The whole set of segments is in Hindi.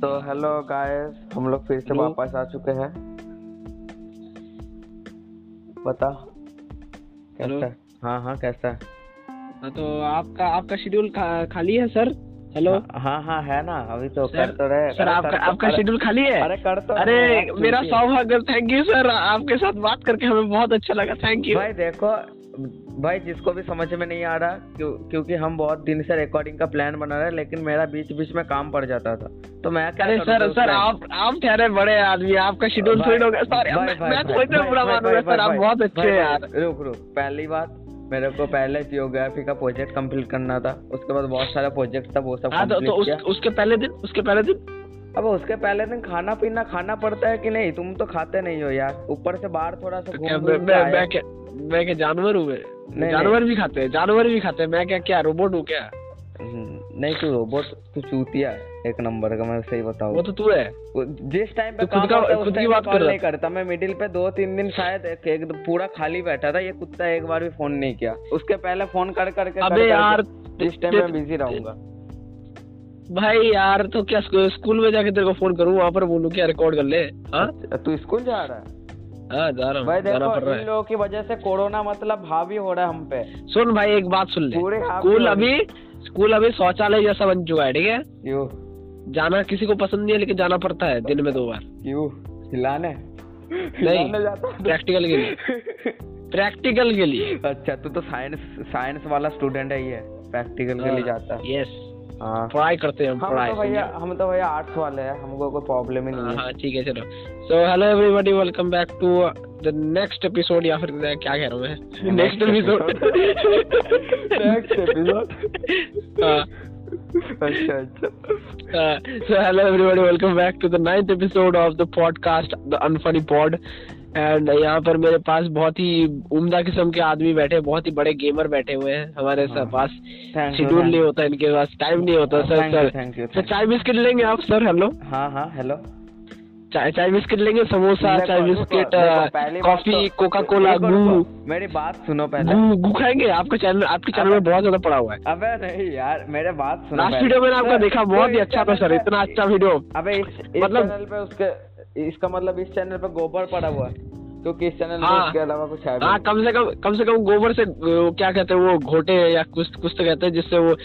तो हेलो गाइस हम लोग फिर से वापस आ चुके हैं। बता. कैसा है? हाँ हाँ कैसा है? हाँ, तो आपका आपका शेड्यूल खा, खाली है सर हेलो हाँ हाँ है ना अभी तो सर, कर तो रहे। सर आपका तो- आपका शेड्यूल खाली है? अरे कर तो। अरे मेरा सौभाग्य थैंक यू सर आपके साथ बात करके हमें बहुत अच्छा लगा थैंक यू भाई देखो भाई जिसको भी समझ में नहीं आ रहा क्यों क्योंकि हम बहुत दिन से रिकॉर्डिंग का प्लान बना रहे हैं लेकिन मेरा बीच बीच में काम पड़ जाता था। तो मैं क्या अरे सर सर? आप आप ठहरे बड़े आदमी आपका शेड्यूल भाई- थोड़ी होगा सॉरी मैं सोचते भाई- बुरा मानूँगा सर आप बहुत अच्छे हैं यार। रुक रुक। पहली बात मेरे को पहले जियोग्राफी का प्रोजेक्ट कंप्लीट करना था उसके बाद बहुत सारा प्रोजेक्ट था वो सब हाँ तो, तो उस, उसके पहले दिन उसके पहले दिन? अब उसके पहले दिन खाना पीना खाना पड़ता है कि नहीं? तुम तो खाते नहीं हो यार। ऊपर से बाहर थोड़ा सा तो घूम मैं मैं मैं जानवर हूँ मैं? नहीं। जानवर भी खाते हैं जानवर भी खाते हैं। मैं क्या क्या रोबोट हूँ क्या? हम्म, नहीं तू रोबोट तू चूतिया एक नंबर का मैं सही बताऊँ। वो तो तू है। जिस टाइम पे तो खुद काम का- खुद की बात कर नहीं करता। मैं मिडिल पे दो तीन दिन शायद एक, एक पूरा खाली बैठा था ये कुत्ता एक बार भी फ़ोन नहीं किया। उसके पहले फ़ोन कर करके कर अबे यार इस टाइम मैं बिज़ी रहूँगा। भाई यार तो क्या स्कूल में जाके तेरे को फ़ोन करूँ? वहाँ पर बोलूँ क्या रिकॉर्ड कर ले? हाँ? तू स्कूल जा रहा है? हाँ जा रहा भाई हूँ पड़ देखो रहा इन है। लोगों की वजह से कोरोना मतलब हावी हो रहा है हम पे। सुन भाई एक बात सुन ले। स्कूल अभी स्कूल अभी शौचालय जैसा बन चुका है ठीक है? क्यों जाना किसी को पसंद नहीं है लेकिन जाना पड़ता है दिन में दो बार। क्यों हिलाने। हिलाने जाता है? प्रैक्टिकल के लिए। प्रैक्टिकल के लिए। अच्छा तू तो साइंस साइंस वाला स्टूडेंट है ये प्रैक्टिकल के लिए जाता है। यस हाँ पढ़ाई करते हैं हम पढ़ाई तो भैया हम तो भैया आर्ट्स वाले हैं हमको कोई प्रॉब्लम ही हाँ नहीं है। हाँ ठीक है चलो। So hello everybody welcome back to the next episode या फिर क्या कह रहा हूँ मैं नेक्स्ट एपिसोड नेक्स्ट एपिसोड हाँ। अच्छा अच्छा। so hello everybody welcome back to the ninth episode of the podcast the unfunny pod and यहाँ पर मेरे पास बहुत ही उम्दा किस्म के आदमी बैठे बहुत ही बड़े गेमर बैठे हुए हैं हमारे हाँ। सा- पास। शेड्यूल नहीं होता इनके पास टाइम नहीं होता सर सर तो चाय बिस्किट लेंगे आप सर हेलो हाँ हाँ हेलो चाय चाय बिस्किट लेंगे समोसा चाय बिस्किट कॉफ़ी कोका कोला गू मेरी बात सुनो पहले। गू गू खाएँगे? आपका चैनल आपके चैनल में बहुत ज़्यादा पड़ा हुआ है। अबे नहीं यार मेरे बात सुनो लास्ट वीडियो मैंने आपका देखा बहुत ही अच्छा था सर इतना अच्छा वीडियो अबे मतलब- चैनल पे उसके इसका मतलब इस चैनल पे गोबर पड़ा हुआ है क्योंकि इस चैनल में हाँ। अलावा कुछ है हाँ कम से कम कम से कम गोबर से वो क्या कहते हैं वो घोटे या कुछ कुछ तो कहते हैं जिससे वो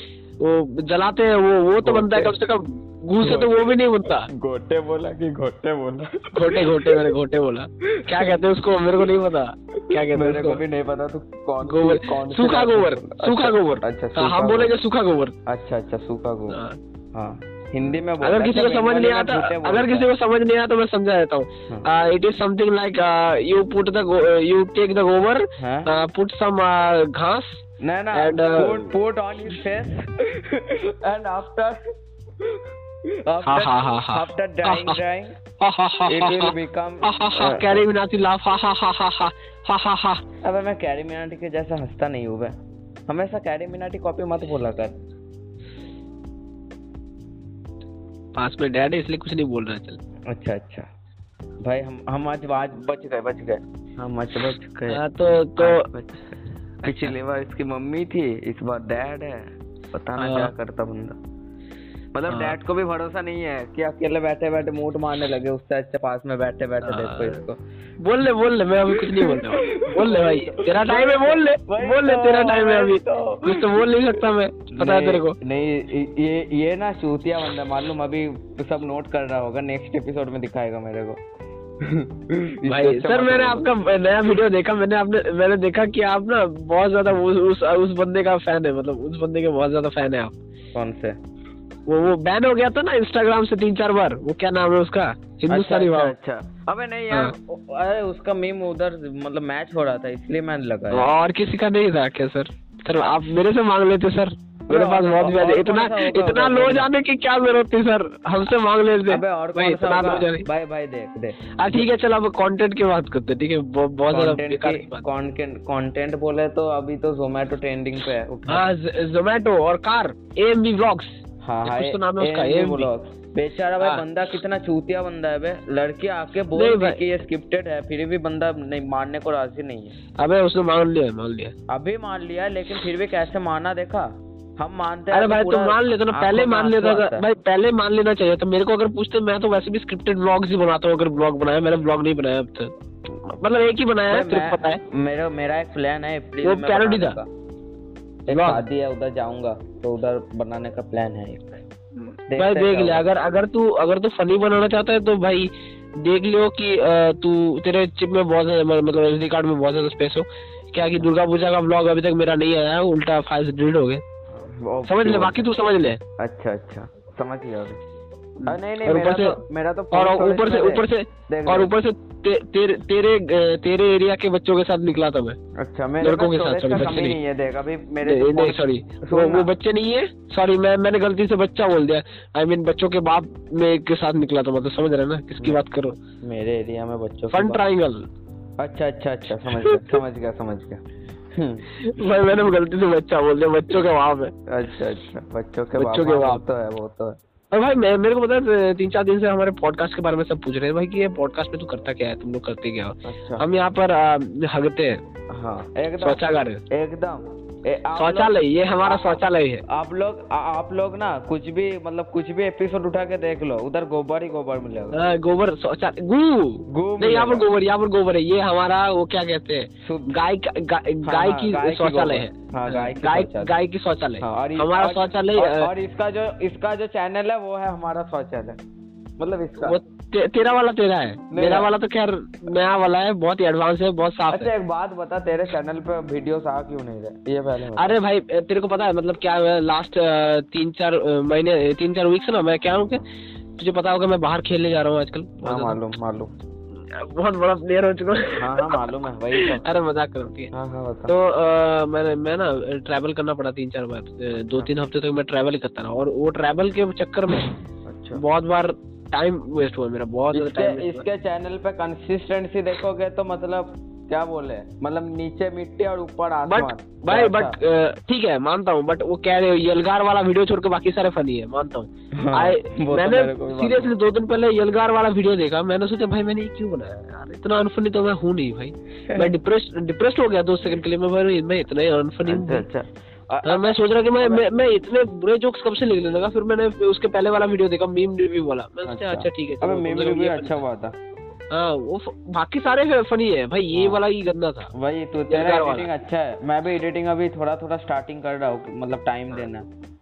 वो जलाते हैं वो वो तो बनता है कम से कम घूस से तो वो भी नहीं बनता। घोटे बोला कि घोटे बोला? घोटे घोटे मैंने घोटे बोला। क्या कहते हैं उसको? मेरे को नहीं पता। क्या कहते हैं मेरे को भी नहीं पता तू कौन गोबर। कौन सूखा गोबर सूखा अच्छा, गोबर। अच्छा हाँ, हम बोलेंगे सूखा गोबर। अच्छा अच्छा सूखा गोबर। हाँ। हिंदी में अगर किसी को मतलब समझ नहीं आता अगर किसी को समझ नहीं आता मैं समझा देता हूँ। It is something like you put the you take the गोबर पुट सम घास कैरी मिनाटी लाफ हा हा हा हा हा हा अबे मैं कैरी मिनाटी के जैसा हंसता नहीं हूँ मैं हमेशा कैरी मिनाटी कॉपी मत बोला कर। पास में डैड है इसलिए कुछ नहीं बोल रहा चल। अच्छा अच्छा। भाई हम हम आज आज बच गए बच गए। हम आज बच गए। हाँ, तो तो। पिछली बार इसकी मम्मी थी इस बार डैड है। पता ना हाँ। क्या करता बंदा। मतलब हाँ। डैड को भी भरोसा नहीं है कि अकेले बैठे बैठे मूड मारने लगे उससे अच्छा पास में बैठे बैठे देखो हाँ। इसको। बोल ले बोल ले मैं अभी कुछ नहीं बोल रहा हूँ। बोल ले भाई तेरा टाइम है बोल ले बोल ले तो, तेरा टाइम है अभी। तो। कुछ तो बोल नहीं सकता मैं पता है तेरे को। नहीं ये ये ना चूतिया बंदा मालूम अभी सब नोट कर रहा होगा नेक्स्ट एपिसोड में दिखाएगा मेरे को। भाई अच्छा सर मैंने आपका नया वीडियो देखा मैंने आपने मैंने देखा कि आप ना बहुत ज़्यादा उस उस बंदे का फ़ैन है मतलब उस बंदे के बहुत ज़्यादा फ़ैन है आप। कौन से? वो वो बैन हो गया था ना इंस्टाग्राम से तीन चार बार। वो क्या नाम है उसका? हिंदुस्तानी अच्छा, अच्छा अच्छा। अबे नहीं यार ओ- अरे उसका मीम उधर मतलब मैच हो रहा था इसलिए मैंने लगा और किसी का नहीं था क्या सर? सर आप मेरे से मांग लेते सर। मेरे पास बहुत ज़्यादा इतना इतना लो जाने की क्या ज़रूरत थी सर? हमसे मांग लेते। अबे और भाई इतना लो जाने भाई भाई देख देख। हाँ ठीक है चलो अब कंटेंट की बात करते हैं ठीक है? बहुत ज़्यादा कंटेंट कंटेंट बोले तो अभी तो जोमेटो ट्रेंडिंग पे है हाँ जोमेटो और कार एम बी व्लॉग्स हाँ हाँ तो नाम है उसका, vlogs। बेचारा भाई हाँ। बंदा कितना चूतिया बंदा है बे। लड़की आके बोल कि ये स्क्रिप्टेड है फिर भी बंदा नहीं मानने को राज़ी नहीं है। अबे उसने मान लिया मान लिया अभी मान लिया लेकिन फिर भी कैसे माना देखा? हम मानते हैं अरे तो भाई तुम मान लेते ना पहले मान लेता था भाई पहले मान लेना चाहिए था मेरे को अगर पूछते मैं तो वैसे भी स्क्रिप्टेड व्लॉग्स ही बनाता हूँ अगर ब्लॉग बनाया मैंने ब्लॉग नहीं बनाया अब तक। मतलब एक ही बनाया है पता है। मेरा मेरा एक प्लान है वो बनाने था। एक शादी है उधर जाऊँगा। तो उधर बनाने का प्लान है एक। भाई देख ले अगर अगर तू अगर तू फनी बनाना चाहता है तो भाई देख लियो कि तू तेरे चिप में बहुत ज़्यादा मतलब एसडी कार्ड में बहुत ज़्यादा स्पेस हो। क्या कि दुर्गा पूजा का ब्लॉग अभी तक मेरा नहीं आया है उल्टा फ़ाइल डिलीट हो गए। समझ ले बाकी तू समझ ले। अच्छा अच्छा समझ अरे नहीं नहीं मेरा ऊपर से तो मेरा तो और ऊपर से ऊपर से और ऊपर से ते, तेरे तेरे तेरे एरिया के बच्चों के साथ निकला था मैं अच्छा मेरे लड़कों के साथ, का बच्चे नहीं। है देख अभी मेरे नहीं सॉरी वो वो बच्चे नहीं है सॉरी मैं मैंने गलती से बच्चा बोल दिया आई मीन बच्चों के बाप में के साथ निकला था मतलब समझ रहे ना किसकी बात करो मेरे एरिया में बच्चों फन ट्राइंगल अच्छा अच्छा अच्छा समझ गया समझ गया समझ गया भाई मैंने गलती से बच्चा बोल दिया बच्चों के बाप है अच्छा अच्छा बच्चों के बच्चों के बाप। तो है वो तो है और भाई मैं मेरे को पता है तीन चार दिन से हमारे पॉडकास्ट के बारे में सब पूछ रहे हैं भाई कि ये पॉडकास्ट में तू करता क्या है? तुम लोग करते क्या हो? अच्छा। हम यहाँ पर हगते हैं। हाँ एकदम। शौचागार एकदम। शौचालय ये हमारा शौचालय है। आप लोग आ- आप लोग ना कुछ भी मतलब कुछ भी एपिसोड उठा के देख लो उधर गोबर ही गोबर मिलेगा हाँ, गोबर शौचालय गू। गू नहीं यहाँ पर गोबर यहाँ पर गोबर है ये हमारा वो क्या कहते हैं गाय का- गा- हाँ, गाय हाँ, की शौचालय है। हाँ, गाय की गाय। की शौचालय। हाँ, हमारा शौचालय और, इसका जो इसका जो चैनल है वो है हमारा शौचालय। मतलब इसका। ते, तेरा वाला तेरा है। मेरा वाला तो खैर नया वाला है बहुत ही एडवांस है बहुत साफ़ अच्छा है। एक बात बता तेरे चैनल पे वीडियोस आ क्यों नहीं रहे? ये पहले। अरे भाई तेरे को पता है मतलब क्या लास्ट तीन चार महीने तीन चार वीक से ना मैं क्या हूँ तुझे पता होगा मैं बाहर खेलने जा रहा हूँ आजकल। हाँ मालूम मालूम। बहुत बड़ा प्लेयर हो चुका हूँ। हाँ हाँ मालूम है वही तो अरे मज़ाक करती है। हाँ हाँ तो अ, मैंने मैं ना ट्रैवल करना पड़ा तीन चार बार। दो तीन हफ़्ते तक मैं ट्रैवल ही करता रहा और वो ट्रैवल के चक्कर में अच्छा। बहुत बार टाइम वेस्ट हुआ मेरा बहुत ज़्यादा टाइम इसके चैनल पे कंसिस्टेंसी देखोगे तो मतलब क्या बोले? मतलब नीचे मिट्टी और ऊपर आसमान। बट भाई बट अच्छा। ठीक है मानता हूँ बट वो कह रहे हो यलगार वाला वीडियो छोड़ के बाकी सारे फनी है मानता हूँ। हाँ, तो मैंने सीरियसली दो दिन पहले यलगार वाला वीडियो देखा मैंने सोचा भाई मैंने क्यों बनाया यार? इतना अनफनी तो मैं हूँ नहीं भाई। मैं डिप्रेस डिप्रेस्ड हो गया दो सेकंड के लिए मैं भाई मैं इतना ही अनफनी अच्छा हूँ अच्छा हाँ, मैं सोच रहा कि मैं मैं, मैं इतने बुरे जोक्स कब से लिखने लगा? फिर मैंने उसके पहले वाला वीडियो देखा मीम रिव्यू वाला। मैं सोचा अच्छा। ठीक है अबे मीम रिव्यू अच्छा हुआ था। हाँ वो बाकी सारे फनी है। भाई ये हाँ। वाला ही गंदा था। वही तो तेरा एडिटिंग अच्छा है। मैं भी एडिटिंग अभी थोड़ा थोड़ा स्टार्टिंग कर रहा हूँ मतलब टाइम देना।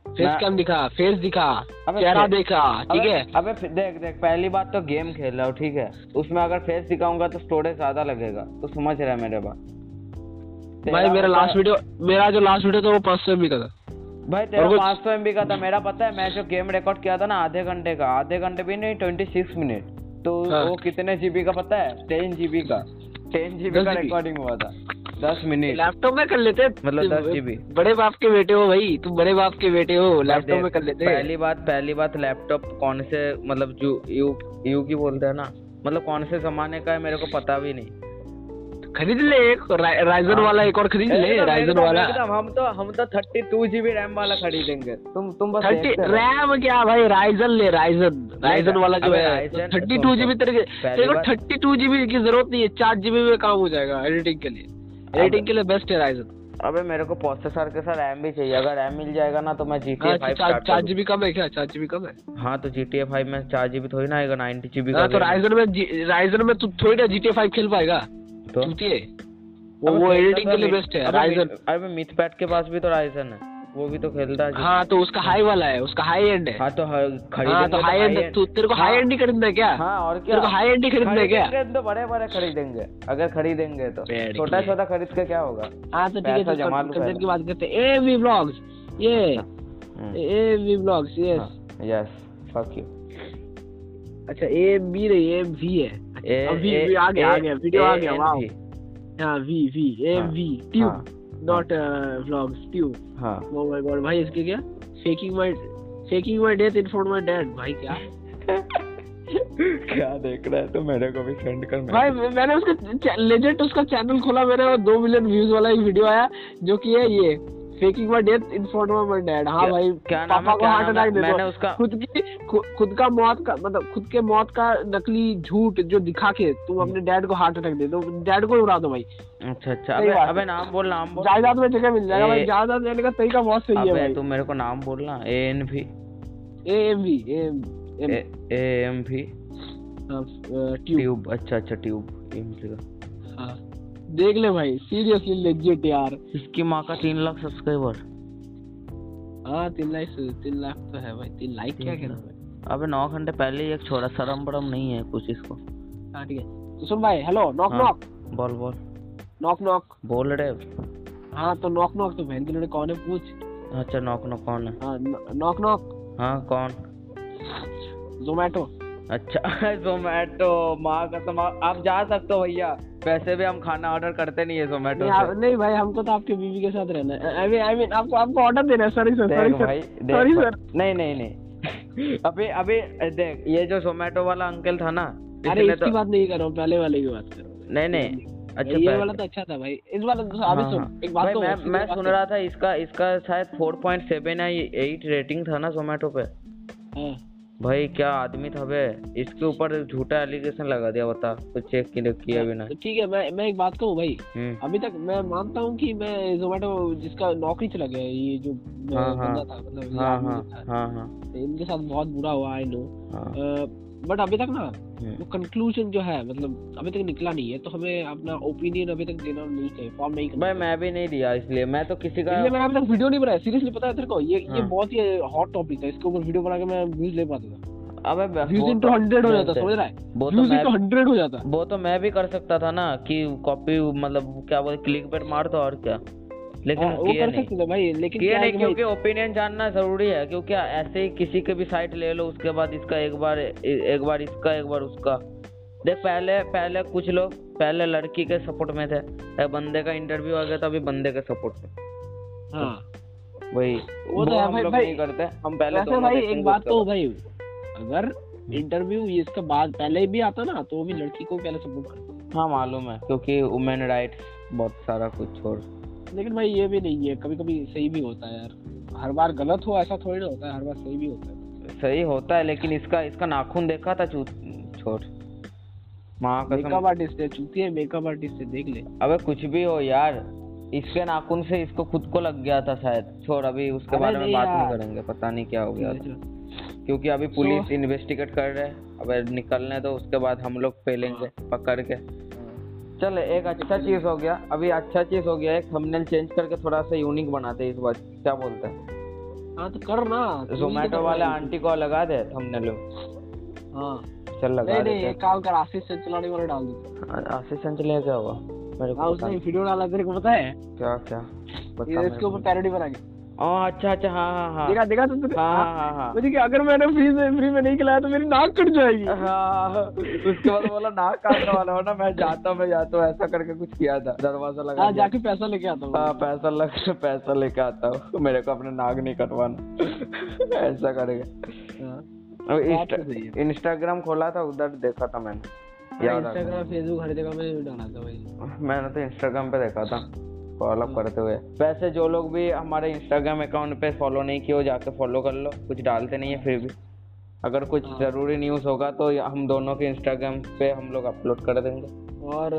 फेस कैम दिखा फेस दिखा चेहरा देखा ठीक है? अबे देख देख पहली बात तो गेम खेल रहा हूँ ठीक है? उसमें अगर फेस दिखाऊँगा तो स्टोरेज ज़्यादा लगेगा तो समझ रहा है मेरे बात। भाई मेरा लास्ट वीडियो मेरा जो लास्ट वीडियो था वो पाँच सौ एमबी का था। भाई तेरा पाँच सौ एमबी का था। मेरा पता है मैं जो गेम रिकॉर्ड किया था ना आधे घंटे का। आधे घंटे भी नहीं ट्वेंटी सिक्स मिनट तो हाँ। वो कितने जीबी का पता है? टेन जीबी का। टेन जीबी का रिकॉर्डिंग हुआ था। दस मिनट लैपटॉप में कर लेते मतलब 10 GB बड़े बाप के बेटे हो भाई तुम बड़े बाप के बेटे हो लैपटॉप में कर लेते पहली बात पहली बात लैपटॉप कौन से मतलब जो यू यू की बोलते हैं ना मतलब कौन से जमाने का है मेरे को पता भी नहीं। खरीद ले एक राइजन वाला एक और खरीद ले राइजन वाला। हम तो हम तो थर्टी टू जीबी रैम वाला खरीदेंगे। तुम तुम बस थर्टी रैम क्या भाई? राइजन ले राइजन राइजन वाला जो है थर्टी टू जीबी तेरे के थर्टी टू जीबी की ज़रूरत नहीं है चार जीबी में काम हो जाएगा एडिटिंग के लिए। एडिटिंग के लिए बेस्ट है राइजन अबे मेरे को प्रोसेसर के साथ रैम भी चाहिए। अगर रैम मिल जाएगा ना तो मैं जी टी हाँ, फाइव चार जीबी कम है क्या? चार जीबी कम है? हाँ तो जी टी फाइव में चार जीबी थोड़ी ना आएगा नाइनटी जीबी का हाँ तो राइजन में राइजन में तू थोड़ी ना जी टी फाइव खेल पाएगा। तो। चूतिए वो वो एडिटिंग तो के लिए बेस्ट है राइजन अबे मिथ पैट के पास भी तो राइजन है वो भी तो खेलता है। हाँ तो उसका हाई वाला है उसका हाई एंड है। हाँ तो ह- हाँ तो हाई एंड तू तेरे को हाई हाँ, एंड ही खरीदना है क्या? हाँ और क्या तेरे को हाई एंड ही खरीदना है क्या? तो बड़े बड़े खरीदेंगे अगर खरीदेंगे तो। छोटा। छोटा खरीद के क्या होगा? हाँ तो ठीक है तो जमा की बात करते ए वी ब्लॉग्स ये। हम्म, ए वी ब्लॉग्स यस हाँ, यस फक यू अच्छा ए बी नहीं ए वी है। ए वी वी आ गया आ गया वीडियो आ गया वाओ भी। हाँ वी वी ए हाँ, वी ट्यूब हाँ, व्लॉग्स ट्यूब हाँ। ओ माय गॉड भाई इसके क्या? Faking my faking my death in front my dad भाई क्या? क्या देख रहा है तो? मेरे को भी सेंड कर भाई मैंने उसका लेजेंड उसका चैनल खोला दो मिलियन व्यूज़ वाला एक वीडियो आया जो कि है ये। Faking my death in front of my dad हाँ भाई क्या नाम पापा को हार्ट अटैक दे मैंने दो उसका खुद की खुद का मौत का मतलब खुद के मौत का नकली झूठ जो दिखा के तुम अपने डैड को हार्ट अटैक दे दो। डैड को उड़ा दो भाई। अच्छा अच्छा। अबे अबे नाम बोल नाम बोल। जायदाद में जगह मिल जाएगा भाई। जायदाद लेने का तरीका बहुत सही है भाई। तू मेरे को नाम बोलना ए एन भी A M V A M A M भी ट्यूब अच्छा अच्छा ट्यूब एम का। हाँ। देख ले भाई सीरियसली लेजिट यार। इसकी माँ का तीन लाख सब्सक्राइबर हाँ तीन लाख तीन लाख तो है भाई तीन लाख क्या कहना भाई? अबे नौ घंटे पहले ही एक छोड़ा शरम बरम नहीं है कुछ इसको। हाँ ठीक है। तो सुन भाई हेलो नॉक हाँ। नॉक बोल बोल। नॉक नॉक बोल रहे हाँ तो नॉक नॉक तो बहन के कौन है पूछ। अच्छा नॉक नॉक कौन है? हाँ नॉक नॉक हाँ कौन? जोमेटो अच्छा जोमेटो माँ कसम आप आप जा सकते हो भैया। वैसे भी हम खाना ऑर्डर करते नहीं है जोमेटो नहीं, आप- नहीं भाई हमको तो आपके बीवी के साथ रहना है। आई मीन आई मीन आपको आपको ऑर्डर देना है। सॉरी सर सॉरी सर भाई सॉरी सर नहीं नहीं नहीं। अभी अभी देख ये जो जोमेटो वाला अंकल था ना अरे इसकी तो बात नहीं कर रहा हूँ पहले वाले की बात कर रहा हूँ। नहीं नहीं। अच्छा ये वाला तो अच्छा था भाई। इस वाला तो अभी हाँ, सुन हाँ। एक बात तो मैं मैं सुन रहा था इसका इसका शायद 4.7 या 8 रेटिंग था ना जोमेटो पे। हाँ। भाई क्या आदमी था बे? इसके ऊपर झूठा एलिगेशन लगा दिया बता। तो चेक किया भी ना तो ठीक है मैं मैं एक बात कहूँ भाई। हम्म। अभी तक मैं मानता हूँ कि मैं जोमेटो जिसका नौकरी चला गया ये जो हाँ, हाँ। बंदा था मतलब हाँ हाँ था, हाँ हाँ। इनके साथ बहुत बुरा हुआ आई नो हाँ। बट अभी तक ना हम्म। वो कंक्लूजन जो है मतलब अभी तक निकला नहीं है तो हमें अपना ओपिनियन अभी तक देना नहीं चाहिए फॉर्म नहीं करना भाई मैं भी नहीं दिया इसलिए मैं तो किसी का इसलिए मैंने अभी तक वीडियो नहीं बनाया सीरियसली पता है तेरे को? ये ये हाँ। बहुत ही हॉट टॉपिक था इसके ऊपर वीडियो बना के मैं व्यूज़ ले पाता था। अबे व्यूज़ इनटू तो- हंड्रेड हो जाता समझ रहा है? वो तो व्यूज़ इनटू हंड्रेड हो जाता। वो तो मैं भी कर सकता था ना कि कॉपी मतलब क्या बोलते क्लिक पेट मार दो और क्या। लेकिन हाँ, वो कर सकते थे भाई लेकिन किया नहीं क्योंकि ओपिनियन जानना ज़रूरी है क्योंकि ऐसे ही किसी के भी साइट ले लो उसके बाद इसका एक बार एक बार इसका एक बार उसका। देख पहले पहले कुछ लोग पहले लड़की के सपोर्ट में थे बंदे का इंटरव्यू आ गया तो अभी बंदे के सपोर्ट में। हाँ। वही वो तो हम लोग नहीं करते हम पहले दोनों भाई एक बात तो भाई अगर इंटरव्यू इसके बाद पहले भी आता ना तो वो भी लड़की को पहले सपोर्ट करता। हाँ मालूम है क्योंकि वुमेन राइट्स बहुत सारा कुछ छोड़ लेकिन भाई ये भी नहीं है कभी कभी सही भी होता है यार। हर बार गलत हो ऐसा थोड़ी ना होता है हर बार सही भी होता है। सही होता है लेकिन इसका इसका नाखून देखा था कसम मेकअप आर्टिस्ट है चूती है मेकअप आर्टिस्ट है देख ले। अबे कुछ भी हो यार इसके नाखून से इसको खुद को लग गया था शायद। छोड़ अभी उसके बारे में बात नहीं करेंगे पता नहीं क्या हो गया। तो क्योंकि अभी पुलिस इन्वेस्टिगेट कर रहे हैं अबे निकलने तो उसके बाद हम लोग पेलेंगे पकड़ के। चल एक अच्छा चीज़ हो गया। अभी अच्छा चीज़ हो गया एक थंबनेल चेंज करके थोड़ा सा यूनिक बनाते हैं इस बार। क्या बोलते हैं? हाँ तो कर ना। जोमेटो वाले आंटी को लगा दे थंबनेल हाँ। चल लगा नहीं नहीं एक काम कर आशीष से चलाने वाला डाल दे। आशीष चंचलिया क्या हुआ मेरे हाँ को उसने वीडियो डाला तेरे को पता है? क्या क्या? इसके ऊपर पैरोडी बना के अच्छा अच्छा हाँ हाँ हाँ। देखा देखा तो हाँ हाँ हाँ हाँ मुझे कि अगर मैंने फ्री से फ्री में नहीं खिलाया तो मेरी नाक कट जाएगी। हाँ उसके बाद बोला नाक काटने वाला हो ना मैं जाता मैं जाता हूँ ऐसा करके कुछ किया था दरवाज़ा लगा हाँ जाके पैसा लेके आता हूँ। हाँ पैसा लग पैसा लेके आता हूँ। मेरे को अपने नाक नहीं कटवाना। ऐसा करके हाँ। और बात तो है। इंस्टाग्राम खोला था उधर देखा था मैंने। इंस्टाग्राम फेसबुक हर जगह में डाला था भाई। मैंने तो इंस्टाग्राम पे देखा था। फॉलो करते हुए। वैसे जो लोग भी हमारे इंस्टाग्राम अकाउंट पे फॉलो नहीं किए हो जाके फॉलो कर लो। कुछ डालते नहीं है फिर भी। अगर कुछ हाँ। ज़रूरी न्यूज़ होगा तो हम दोनों के इंस्टाग्राम पे हम लोग अपलोड कर देंगे। और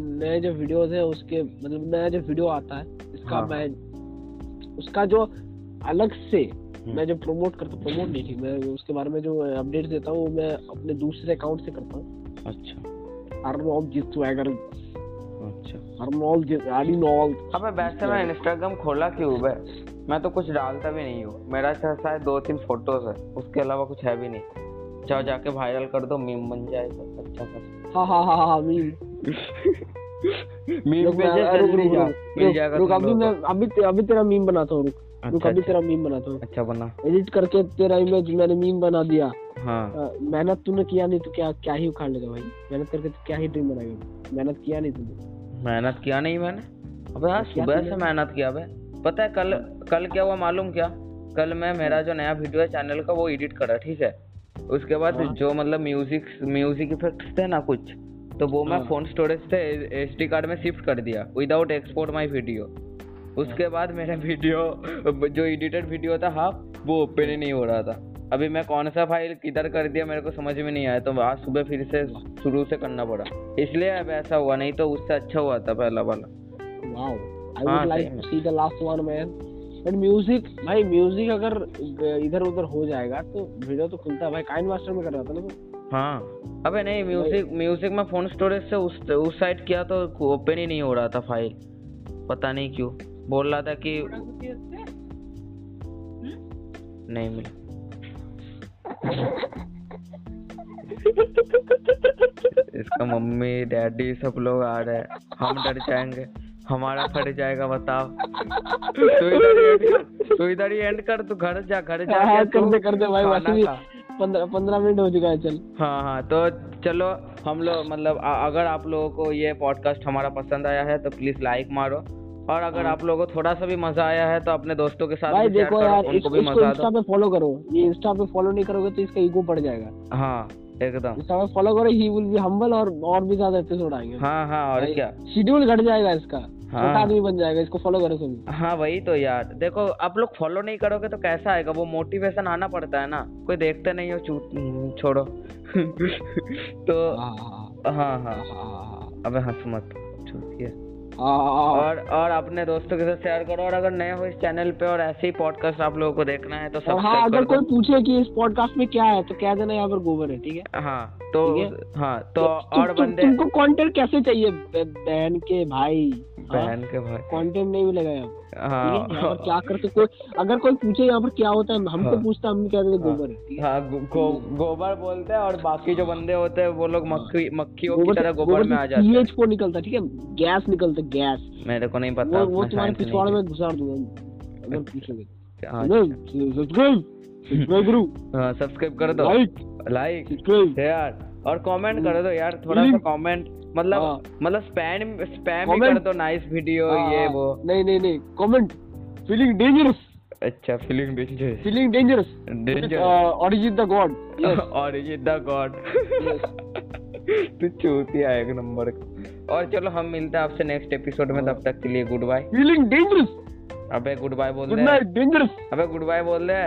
नए जो वीडियोस है उसके मतलब नया जो वीडियो आता है इसका हाँ। मैं उसका जो अलग से हम्म। मैं जो प्रमोट करता हूँ प्रमोट नहीं थी मैं उसके बारे में जो अपडेट देता हूँ वो मैं अपने दूसरे अकाउंट से करता हूँ। अच्छा। स्वैगर अच्छा। अर्नॉल जित अर्नॉल अबे वैसे मैं इंस्टाग्राम खोला क्यों बे? मैं तो कुछ डालता भी नहीं हूँ। मेरा शा- शायद दो तीन फ़ोटोज़ है। उसके अलावा कुछ है भी नहीं। जाओ जाके वायरल कर दो मीम बन जाए जाएगा अच्छा सा हाँ हाँ हाँ हाँ मीम मीम पे पेजेस रुक जल्दी रुक जा रुक मिल रुक जाएगा रुक अभी मैं अभी अभी तेरा मीम बनाता हूँ रुक। अच्छा अभी अच्छा। तेरा मीम बनाता हूँ अच्छा बना। एडिट करके तेरा इमेज मैंने मीम बना दिया। हाँ। मेहनत तूने किया नहीं तो क्या क्या ही उखाड़ लेगा भाई? मेहनत करके तो क्या ही ड्रीम बनाएगा मेहनत किया नहीं तूने। मेहनत किया नहीं मैंने? अबे यार सुबह से मेहनत किया बे। पता है कल कल क्या हुआ मालूम क्या? कल मैं मेरा जो नया वीडियो है चैनल का वो एडिट करा ठीक है? उसके बाद हाँ। जो मतलब म्यूज़िक म्यूज़िक इफेक्ट्स थे ना कुछ तो वो मैं हाँ। फ़ोन स्टोरेज से एच डी कार्ड में शिफ्ट कर दिया विदाउट एक्सपोर्ट माई वीडियो उसके बाद मेरा वीडियो जो एडिटेड वीडियो था हाफ़ वो ओपन ही नहीं हो रहा था। अभी मैं कौन सा फ़ाइल किधर कर दिया मेरे को समझ में नहीं आया तो आज सुबह फिर से शुरू से करना पड़ा। इसलिए अब ऐसा हुआ नहीं तो उससे अच्छा हुआ था पहला वाला। Wow I would like to see the last one man but music भाई म्यूज़िक अगर इधर उधर हो जाएगा तो वीडियो तो खुलता है। भाई काइन मास्टर में कर रहा था ना तो? हाँ। अबे नहीं म्यूज़िक म्यूज़िक में फ़ोन स्टोरेज से उस उस साइड किया तो ओपन ही नहीं हो रहा था फ़ाइल पता नहीं क्यों। बोल रहा था कि नहीं मिला। इसका मम्मी डैडी सब लोग आ रहे हैं। हम डर जाएँगे। हमारा फट जाएगा बताओ। तू इधर ही तू इधर ही एंड कर तू घर जा घर जा हाँ, कर दे कर दे भाई वैसे भी पंद्रह पंद्रह मिनट हो चुका है चल। हाँ हाँ तो चलो हम लोग मतलब अगर आप लोगों को ये पॉडकास्ट हमारा पसंद आया है तो प्लीज़ लाइक मारो। और अगर आप लोगों को थोड़ा सा भी मज़ा आया है तो अपने दोस्तों के साथ भाई देखो यार इसको भी इसको मज़ा इंस्टा पे फॉलो करो। ये इंस्टा पे फॉलो नहीं करोगे तो इसका ईगो बढ़ जाएगा। हाँ एकदम। इंस्टा पे फॉलो करो ही विल बी हम्बल और और भी ज़्यादा एपिसोड आएँगे। हाँ हाँ और क्या। शेड्यूल घट जाएगा इसका। हाँ। आदमी बन जाएगा इसको फॉलो करो सभी हाँ वही तो यार। देखो आप लोग फॉलो नहीं करोगे तो कैसा आएगा? वो मोटिवेशन आना पड़ता है ना। कोई देखते नहीं हो छोड़ो। तो हाँ हाँ अबे हंस मत चूतिए और और अपने दोस्तों के साथ शेयर करो और अगर नए हो इस चैनल पे और ऐसे ही पॉडकास्ट आप लोगों को देखना है तो और हाँ अगर कोई पूछे कि इस पॉडकास्ट में क्या है तो कह देना यहाँ पर गोबर है ठीक है? हाँ तो हाँ? तो तुम- और तुम- बंदे तुमको कंटेंट कैसे चाहिए बहन के भाई? बहन के भाई। कंटेंट नहीं मिलेगा यहाँ है हाँ? क्या करते कोई अगर कोई पूछे यहाँ पर क्या होता है हमको हाँ। पूछता हम कहते थे गोबर है हाँ? गोबर बोलते हैं और बाकी जो बंदे होते हैं वो लोग मक्खी मक्खियों की तरह गोबर में आ जाते हैं। निकलता है ठीक है? गैस निकलता है गैस मेरे को नहीं पता वो वो तुम्हारे पिछवाड़े में घुसा दूँगा अगर पूछोगे हाँ, सब्सक्राइब सब्सक्राइब करो। हाँ सब्सक्राइब कर दो। लाइक लाइक सब्सक्राइब यार और कमेंट कर दो यार थोड़ा सा कमेंट मतलब हाँ। मतलब स्पैम स्पैम ही कर दो नाइस वीडियो ये वो। नहीं नहीं नहीं कमेंट फीलिंग डेंजरस अच्छा feeling danger feeling dangerous danger Arijit the god और द गॉड तू चूतिया है एक नंबर। का। और चलो हम मिलते हैं आपसे नेक्स्ट एपिसोड में तब तक के लिए गुड बाय फीलिंग डेंजरस अबे गुड बाय बोल गुड दे नाइट डेंजरस अबे गुड बाय बोल दे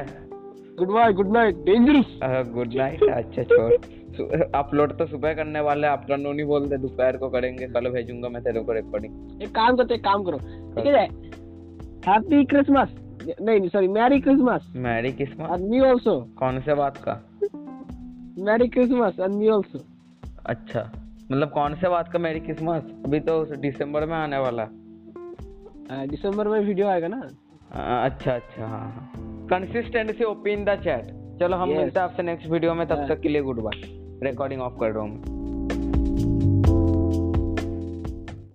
good bye good night dangerous good night अच्छा छोड़. अपलोड तो सुबह करने वाले हैं आफ्टरनून ही बोल दे दोपहर को करेंगे कल भेजूँगा मैं तेरे को रिकॉर्डिंग एक काम करते एक काम करो. ठीक है हैप्पी क्रिसमस नहीं नहीं सॉरी मैरी क्रिसमस मैरी किस्मत एंड मी आल्सो कौन से बात का? Merry Christmas and me also अच्छा. मतलब कौन से बात का मेरी क्रिसमस अभी तो दिसंबर में आने वाला। दिसंबर में वीडियो आएगा ना? आ, अच्छा अच्छा हाँ हाँ। कंसिस्टेंसी ओपिन द चैट चलो हम Yes. मिलते हैं आपसे नेक्स्ट वीडियो में तब हाँ। तक के लिए गुड बाय रिकॉर्डिंग ऑफ़ कर रहा हूँ मैं।